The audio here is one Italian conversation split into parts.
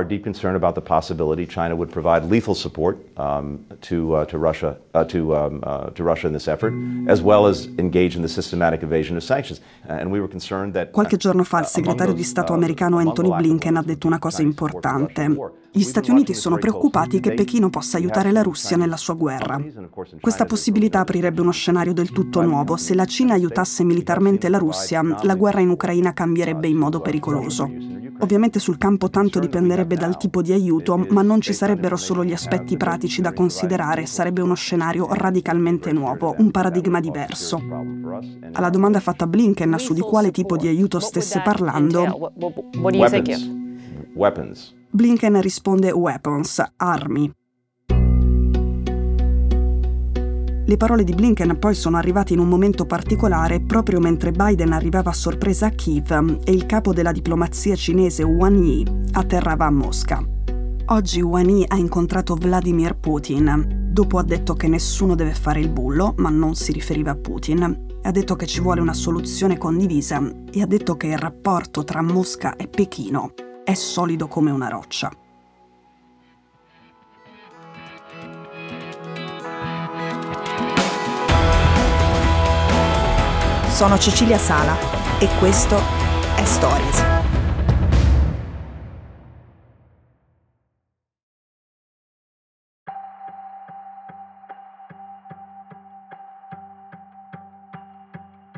our deep concern about the possibility China would provide lethal support um, to, uh, to, Russia, uh, to, um, uh, to Russia in this effort, as well as engage in the systematic evasion of sanctions. And we were concerned that, Qualche giorno fa il segretario di Stato americano Anthony Blinken ha detto una cosa importante. Gli Stati Uniti sono preoccupati che Pechino possa aiutare la Russia nella sua guerra. Questa possibilità aprirebbe uno scenario del tutto nuovo. Se la Cina aiutasse militarmente la Russia, la guerra in Ucraina cambierebbe in modo pericoloso. Ovviamente sul campo tanto dipenderebbe dal tipo di aiuto, ma non ci sarebbero solo gli aspetti pratici da considerare, sarebbe uno scenario radicalmente nuovo, un paradigma diverso. Alla domanda fatta a Blinken su di quale tipo di aiuto stesse parlando, Blinken risponde weapons, armi. Le parole di Blinken poi sono arrivate in un momento particolare proprio mentre Biden arrivava a sorpresa a Kiev e il capo della diplomazia cinese Wang Yi atterrava a Mosca. Oggi Wang Yi ha incontrato Vladimir Putin. Dopo ha detto che nessuno deve fare il bullo, ma non si riferiva a Putin. Ha detto che ci vuole una soluzione condivisa e ha detto che il rapporto tra Mosca e Pechino è solido come una roccia. Sono Cecilia Sala e questo è Stories.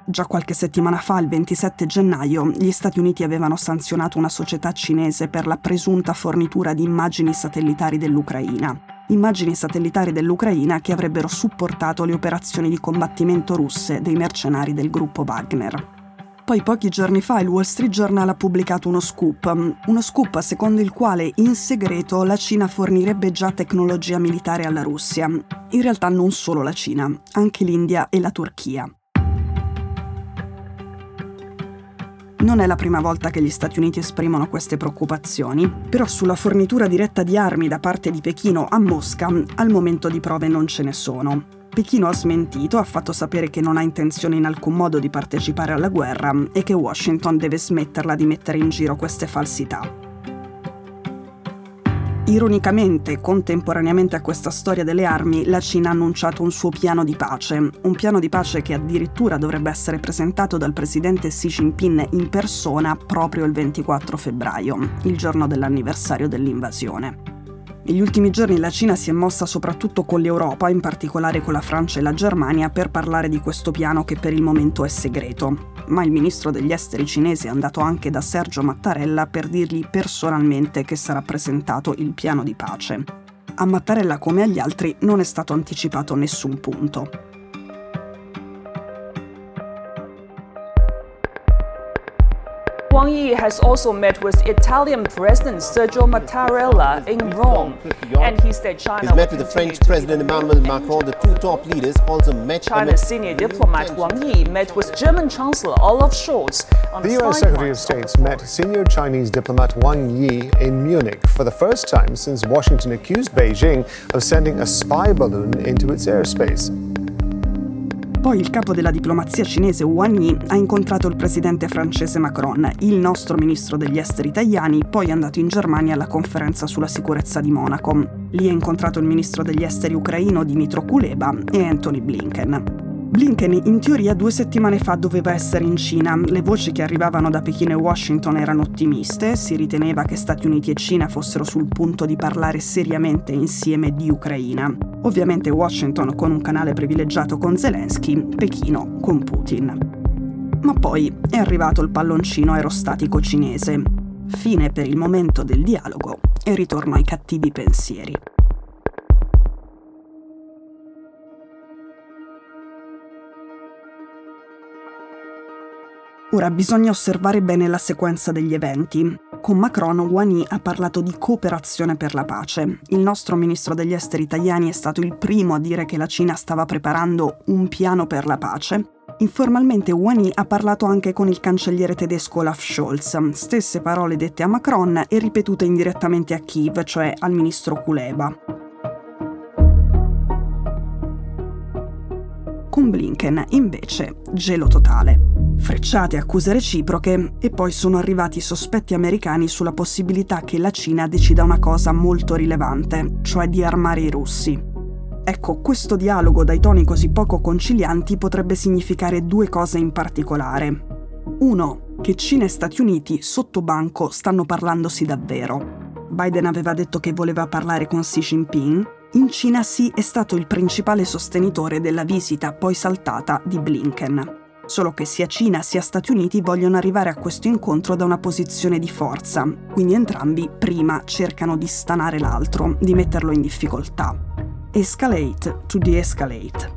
Già qualche settimana fa, il 27 gennaio, gli Stati Uniti avevano sanzionato una società cinese per la presunta fornitura di immagini satellitari dell'Ucraina immagini satellitari dell'Ucraina che avrebbero supportato le operazioni di combattimento russe dei mercenari del gruppo Wagner. Poi pochi giorni fa il Wall Street Journal ha pubblicato uno scoop, uno scoop secondo il quale in segreto la Cina fornirebbe già tecnologia militare alla Russia. In realtà non solo la Cina, anche l'India e la Turchia. Non è la prima volta che gli Stati Uniti esprimono queste preoccupazioni, però sulla fornitura diretta di armi da parte di Pechino a Mosca al momento di prove non ce ne sono. Pechino ha smentito, ha fatto sapere che non ha intenzione in alcun modo di partecipare alla guerra e che Washington deve smetterla di mettere in giro queste falsità. Ironicamente, contemporaneamente a questa storia delle armi, la Cina ha annunciato un suo piano di pace, un piano di pace che addirittura dovrebbe essere presentato dal presidente Xi Jinping in persona proprio il 24 febbraio, il giorno dell'anniversario dell'invasione. Negli ultimi giorni la Cina si è mossa soprattutto con l'Europa, in particolare con la Francia e la Germania, per parlare di questo piano che per il momento è segreto. Ma il ministro degli esteri cinese è andato anche da Sergio Mattarella per dirgli personalmente che sarà presentato il piano di pace. A Mattarella come agli altri non è stato anticipato nessun punto. Wang Yi has also met with Italian President Sergio Mattarella in Rome, and he said China. He's met with the French President Emmanuel Macron. The two top leaders also met. China's senior diplomat Wang Yi met with German Chancellor Olaf Scholz. On Sunday. The U.S. Secretary of State met senior Chinese diplomat Wang Yi in Munich for the first time since Washington accused Beijing of sending a spy balloon into its airspace. Poi il capo della diplomazia cinese Wang Yi ha incontrato il presidente francese Macron, il nostro ministro degli esteri italiani, poi è andato in Germania alla conferenza sulla sicurezza di Monaco. Lì ha incontrato il ministro degli esteri ucraino Dimitro Kuleba e Anthony Blinken. Blinken in teoria due settimane fa doveva essere in Cina. Le voci che arrivavano da Pechino e Washington erano ottimiste, si riteneva che Stati Uniti e Cina fossero sul punto di parlare seriamente insieme di Ucraina. Ovviamente Washington con un canale privilegiato con Zelensky, Pechino con Putin. Ma poi è arrivato il palloncino aerostatico cinese. Fine per il momento del dialogo e ritorno ai cattivi pensieri. Ora bisogna osservare bene la sequenza degli eventi. Con Macron, Wani ha parlato di cooperazione per la pace. Il nostro ministro degli esteri italiani è stato il primo a dire che la Cina stava preparando un piano per la pace. Informalmente Wani ha parlato anche con il cancelliere tedesco Olaf Scholz, stesse parole dette a Macron e ripetute indirettamente a Kiev, cioè al ministro Kuleba. Con Blinken, invece, gelo totale. Frecciate, accuse reciproche e poi sono arrivati i sospetti americani sulla possibilità che la Cina decida una cosa molto rilevante, cioè di armare i russi. Ecco, questo dialogo dai toni così poco concilianti potrebbe significare due cose in particolare. Uno, che Cina e Stati Uniti sotto banco stanno parlandosi davvero. Biden aveva detto che voleva parlare con Xi Jinping, in Cina Xi è stato il principale sostenitore della visita poi saltata di Blinken. Solo che sia Cina sia Stati Uniti vogliono arrivare a questo incontro da una posizione di forza, quindi entrambi prima cercano di stanare l'altro, di metterlo in difficoltà. Escalate to de-escalate.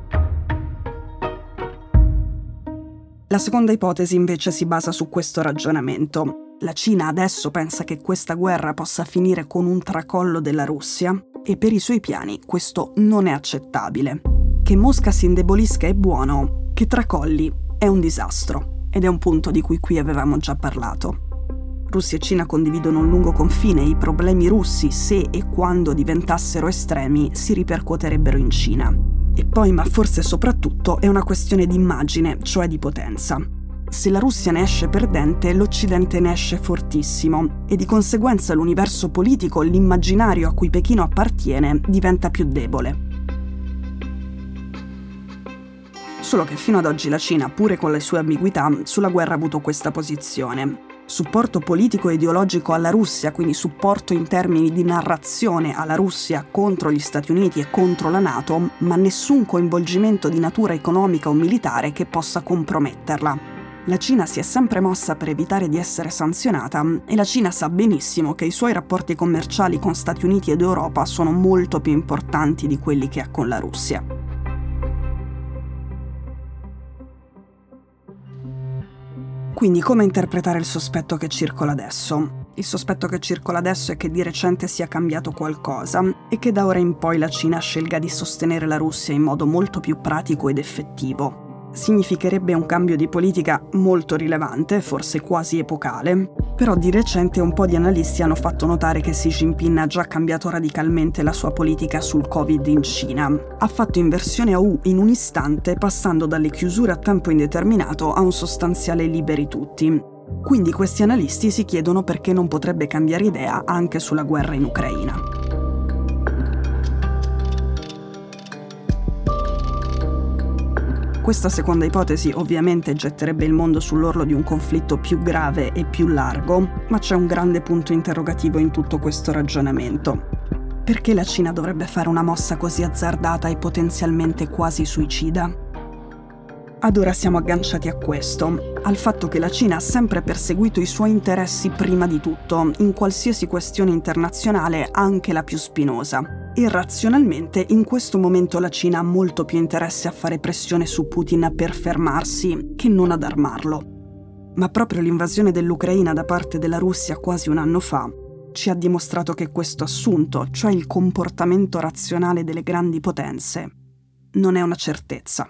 La seconda ipotesi invece si basa su questo ragionamento. La Cina adesso pensa che questa guerra possa finire con un tracollo della Russia e per i suoi piani questo non è accettabile. Che Mosca si indebolisca è buono, che tracolli è un disastro ed è un punto di cui qui avevamo già parlato. Russia e Cina condividono un lungo confine e i problemi russi, se e quando diventassero estremi, si ripercuoterebbero in Cina. E poi, ma forse soprattutto, è una questione di immagine, cioè di potenza. Se la Russia ne esce perdente, l'Occidente ne esce fortissimo e di conseguenza l'universo politico, l'immaginario a cui Pechino appartiene, diventa più debole. Solo che fino ad oggi la Cina, pure con le sue ambiguità, sulla guerra ha avuto questa posizione. Supporto politico e ideologico alla Russia, quindi supporto in termini di narrazione alla Russia contro gli Stati Uniti e contro la Nato, ma nessun coinvolgimento di natura economica o militare che possa comprometterla. La Cina si è sempre mossa per evitare di essere sanzionata e la Cina sa benissimo che i suoi rapporti commerciali con Stati Uniti ed Europa sono molto più importanti di quelli che ha con la Russia. Quindi come interpretare il sospetto che circola adesso? Il sospetto che circola adesso è che di recente sia cambiato qualcosa e che da ora in poi la Cina scelga di sostenere la Russia in modo molto più pratico ed effettivo significherebbe un cambio di politica molto rilevante, forse quasi epocale, però di recente un po' di analisti hanno fatto notare che Xi Jinping ha già cambiato radicalmente la sua politica sul Covid in Cina. Ha fatto inversione a U in un istante, passando dalle chiusure a tempo indeterminato a un sostanziale liberi tutti. Quindi questi analisti si chiedono perché non potrebbe cambiare idea anche sulla guerra in Ucraina. Questa seconda ipotesi ovviamente getterebbe il mondo sull'orlo di un conflitto più grave e più largo, ma c'è un grande punto interrogativo in tutto questo ragionamento. Perché la Cina dovrebbe fare una mossa così azzardata e potenzialmente quasi suicida? Ad ora siamo agganciati a questo, al fatto che la Cina ha sempre perseguito i suoi interessi prima di tutto, in qualsiasi questione internazionale, anche la più spinosa. Irrazionalmente, in questo momento la Cina ha molto più interesse a fare pressione su Putin per fermarsi che non ad armarlo. Ma proprio l'invasione dell'Ucraina da parte della Russia quasi un anno fa ci ha dimostrato che questo assunto, cioè il comportamento razionale delle grandi potenze, non è una certezza.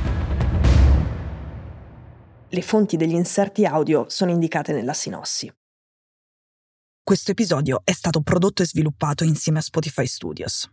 Le fonti degli inserti audio sono indicate nella sinossi. Questo episodio è stato prodotto e sviluppato insieme a Spotify Studios.